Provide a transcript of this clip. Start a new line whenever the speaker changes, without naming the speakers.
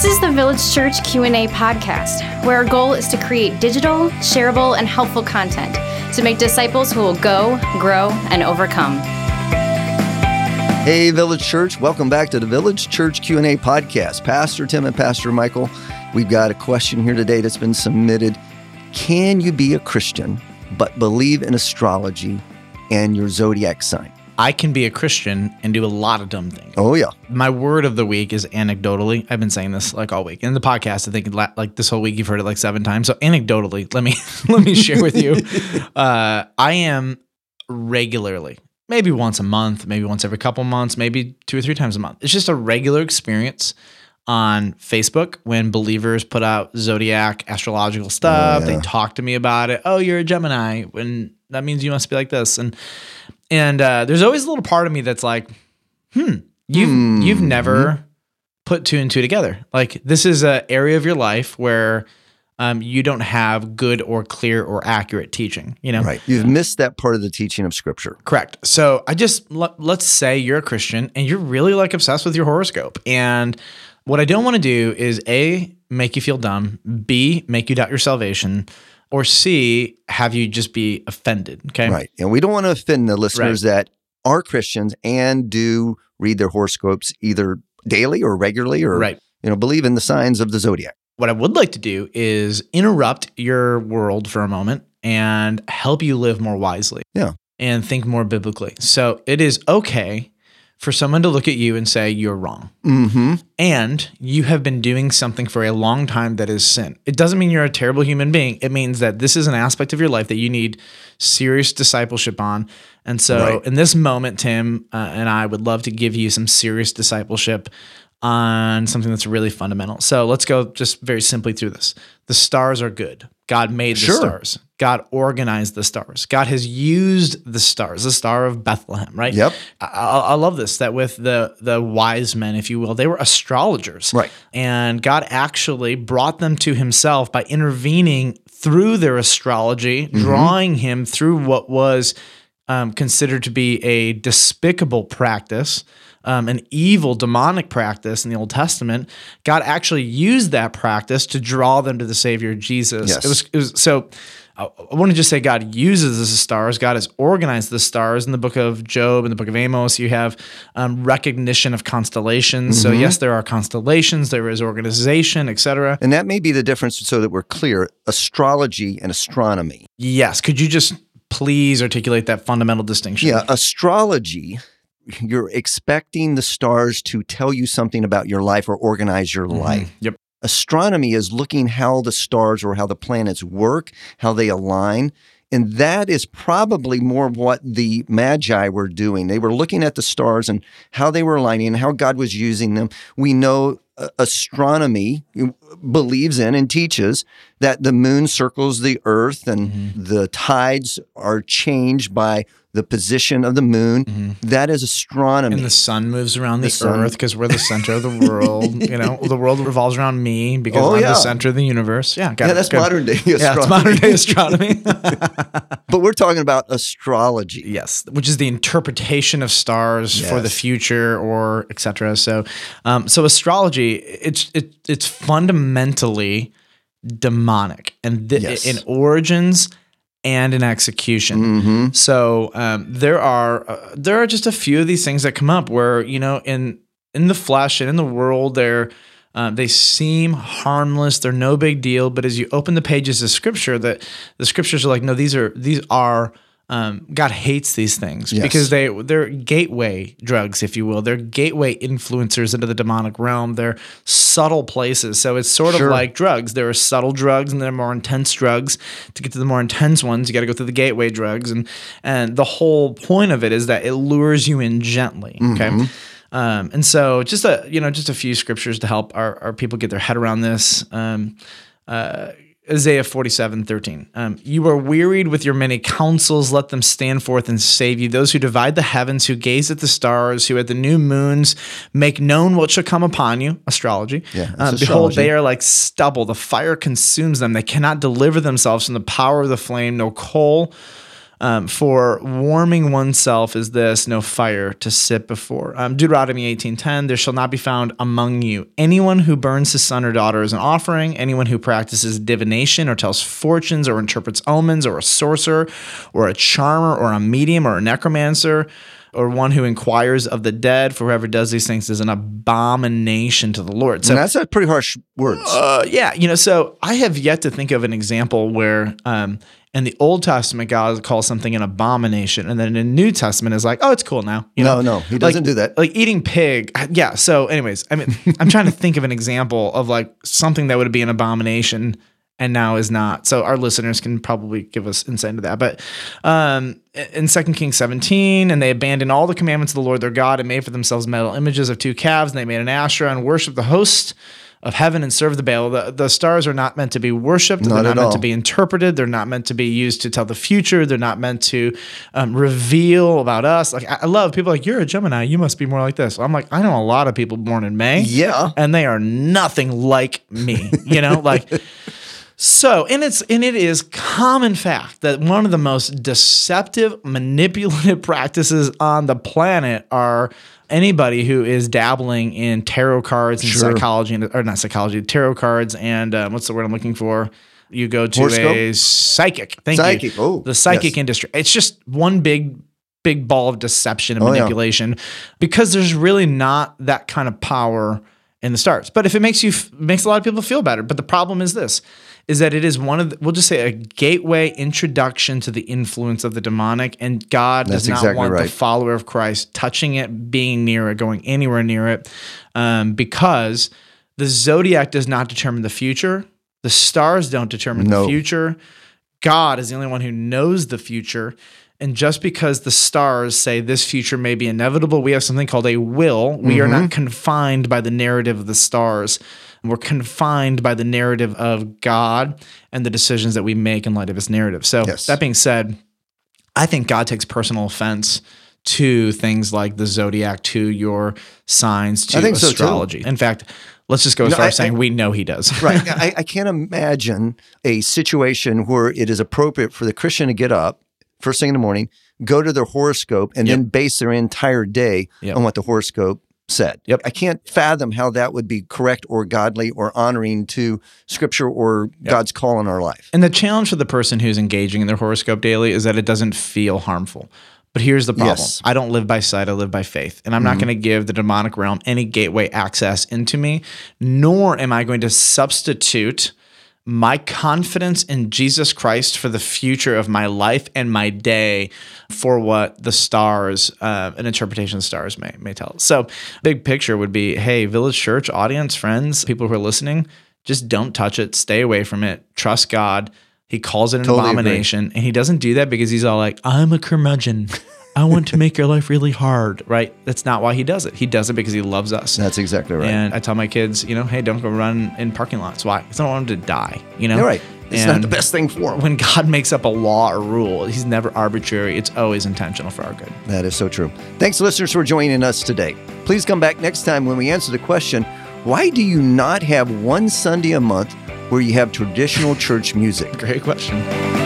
This is the Village Church Q&A podcast, where our goal is to create digital, shareable, and helpful content to make disciples who will go, grow, and overcome.
Hey, Village Church, welcome back to the Village Church Q&A podcast. Pastor Tim and Pastor Michael, we've got a question here today that's been submitted. Can you be a Christian but believe in astrology and your zodiac sign?
I can be a Christian and do a lot of dumb things.
Oh yeah.
My word of the week is anecdotally. I've been saying this like all week. In the podcast, I think like this whole week you've heard it like seven times. So anecdotally, let me let me share with you. Uh, I am regularly, maybe once a month, maybe once every couple months, maybe two or three times a month. It's just a regular experience on Facebook when believers put out zodiac astrological stuff.
Oh, yeah.
They talk to me about it. Oh, you're a Gemini. When that means you must be like this. And and uh, there's always a little part of me that's like, hmm, you've
Hmm.
you've never put two and two together. Like this is an area of your life where um, you don't have good or clear or accurate teaching. You know,
Right. You've missed that part of the teaching of Scripture.
Correct. So I just let, let's say you're a Christian and you're really like obsessed with your horoscope. And what I don't want to do is A, make you feel dumb, B, make you doubt your salvation, or C, have you just be offended. Okay.
Right. And we don't want to offend the listeners that are Christians and do read their horoscopes either daily or regularly or
Right.
you know, believe in the signs of the zodiac.
What I would like to do is interrupt your world for a moment and help you live more wisely.
Yeah.
And think more biblically. So it is okay for someone to look at you and say you're wrong.
Mm-hmm.
and you have been doing something for a long time that is sin. It doesn't mean you're a terrible human being. It means that this is an aspect of your life that you need serious discipleship on. And so,
Right.
in this moment, Tim uh, and I would love to give you some serious discipleship on something that's really fundamental. So, let's go just very simply through this. The stars are good. God made the
Sure.
stars. God organized the stars. God has used the stars, the star of Bethlehem, right?
Yep.
I, I love this that with the the wise men, if you will, they were astrologers,
Right.
And God actually brought them to Himself by intervening through their astrology,
Mm-hmm.
drawing him through what was um, considered to be a despicable practice. Um, an evil demonic practice in the Old Testament, God actually used that practice to draw them to the Savior Jesus.
Yes.
It was, it was so. I I want to just say God uses the stars. God has organized the stars in the book of Job and the book of Amos. You have um, recognition of constellations. So yes, there are constellations. There is organization, etc.
And that may be the difference so that we're clear astrology and astronomy.
Yes. Could you just please articulate that fundamental distinction?
Yeah, astrology, you're expecting the stars to tell you something about your life or organize your life.
Yep.
Astronomy is looking how the stars or how the planets work, how they align. And that is probably more what the Magi were doing. They were looking at the stars and how they were aligning and how God was using them. We know astronomy believes in and teaches that the moon circles the earth and mm-hmm. the tides are changed by the position of the moon. Mm-hmm. That is astronomy.
And the sun moves around the,
The
earth because we're the center of the world. you know, the world revolves around me because
Oh,
I'm
yeah.
the center of the universe. Yeah, got
yeah, that's
Good.
modern day astronomy.
Yeah, it's modern day astronomy.
but we're talking about astrology.
yes, which is the interpretation of stars for the future or etc. So, um, so astrology it's it, it's fundamentally demonic and th-
Yes.
in origins and in execution.
hmm
So um, there are uh, there are just a few of these things that come up where you know in in the flesh and in the world they're uh, they seem harmless they're no big deal but as you open the pages of scripture that the scriptures are like no these are these are um, God hates these things
Yes.
because they they're gateway drugs, if you will. They're gateway influencers into the demonic realm. They're subtle places. So it's sort
Sure.
of like drugs. There are subtle drugs and there are more intense drugs. To get to the more intense ones, you got to go through the gateway drugs, and and the whole point of it is that it lures you in gently. Okay. Um, and so just a you know just a few scriptures to help our, our people get their head around this. Um, uh, Isaiah 47, 13. Um, you are wearied with your many counsels. Let them stand forth and save you. Those who divide the heavens, who gaze at the stars, who at the new moons make known what shall come upon you. Astrology.
Yeah,
Uh,
it's
behold, they are like stubble. The fire consumes them. They cannot deliver themselves from the power of the flame. No coal Um, for warming oneself is this no fire to sit before. Um, Deuteronomy eighteen ten. There shall not be found among you anyone who burns his son or daughter as an offering, anyone who practices divination or tells fortunes or interprets omens, or a sorcerer, or a charmer, or a medium, or a necromancer or one who inquires of the dead, for whoever does these things is an abomination to the Lord. So
and that's a pretty harsh words.
uh, yeah, you know, so I have yet to think of an example where um, in the Old Testament God calls something an abomination, and then in the New Testament is like, oh, it's cool now. You
no,
know?
no, he doesn't
Like-
do that.
Like eating pig. Yeah. So, anyways, I mean, I'm trying to think of an example of like something that would be an abomination and now is not. So our listeners can probably give us insight into that. But um, in Second Kings 17, and they abandoned all the commandments of the Lord their God and made for themselves metal images of two calves, and they made an Asherah and worshiped the host of heaven and serve the Baal. The, the stars are not meant to be worshipped.
Not
They're not meant
all.
to be interpreted. They're not meant to be used to tell the future. They're not meant to um, reveal about us. Like I, I love people like you're a Gemini. You must be more like this. I'm like I know a lot of people born in May.
Yeah.
and they are nothing like me. You know, like. So, and it's and it is common fact that one of the most deceptive, manipulative practices on the planet are anybody who is dabbling in tarot cards and
Sure.
psychology, and or not psychology, tarot cards, and um, what's the word I'm looking for? You go to
Horoscope?
a psychic. Thank
Psychic.
you.
Oh,
the psychic
yes.
industry. It's just one big, big ball of deception and
Oh, yeah.
manipulation because there's really not that kind of power in the stars. But if it makes you makes a lot of people feel better. But the problem is this is that it is one of the, we'll just say a gateway introduction to the influence of the demonic and God
That's
does not
exactly
want the follower of Christ touching it, being near it, going anywhere near it um, because the zodiac does not determine the future. The stars don't determine
No.
the future. God is the only one who knows the future. And just because the stars say this future may be inevitable, we have something called a will. We are
Mm-hmm.
not confined by the narrative of the stars. We're confined by the narrative of God and the decisions that we make in light of his narrative. So,
Yes.
that being said, I think God takes personal offense to things like the zodiac, to your signs, to
think so, too.
astrology. In fact, let's just go as
No,
far as saying
I-
we know he does.
right. I, I can't imagine a situation where it is appropriate for the Christian to get up first thing in the morning, go to their horoscope, and
Yep.
then base their entire day
Yep.
on what the horoscope said.
Yep.
I can't fathom how that would be correct or godly or honoring to scripture or God's call in our life.
And the challenge for the person who's engaging in their horoscope daily is that it doesn't feel harmful. But here's the problem
Yes.
I don't live by sight, I live by faith. And I'm not mm-hmm. going to give the demonic realm any gateway access into me, nor am I going to substitute my confidence in Jesus Christ for the future of my life and my day for what the stars, uh, an interpretation of stars may, may tell. So, big picture would be hey, Village Church audience, friends, people who are listening, just don't touch it, stay away from it, trust God. He calls it an
Totally agree.
abomination. And he doesn't do that because he's all like, I'm a curmudgeon. I want to make your life really hard, right? That's not why he does it. He does it because he loves us.
That's exactly right.
And I tell my kids, you know, hey, don't go run in parking lots. Why? Because I don't want them to die. You know,
You're right. It's not the best thing for them.
When God makes up a law or rule, He's never arbitrary. It's always intentional for our good.
That is so true. Thanks, listeners, for joining us today. Please come back next time when we answer the question why do you not have one Sunday a month where you have traditional church music?
Great question.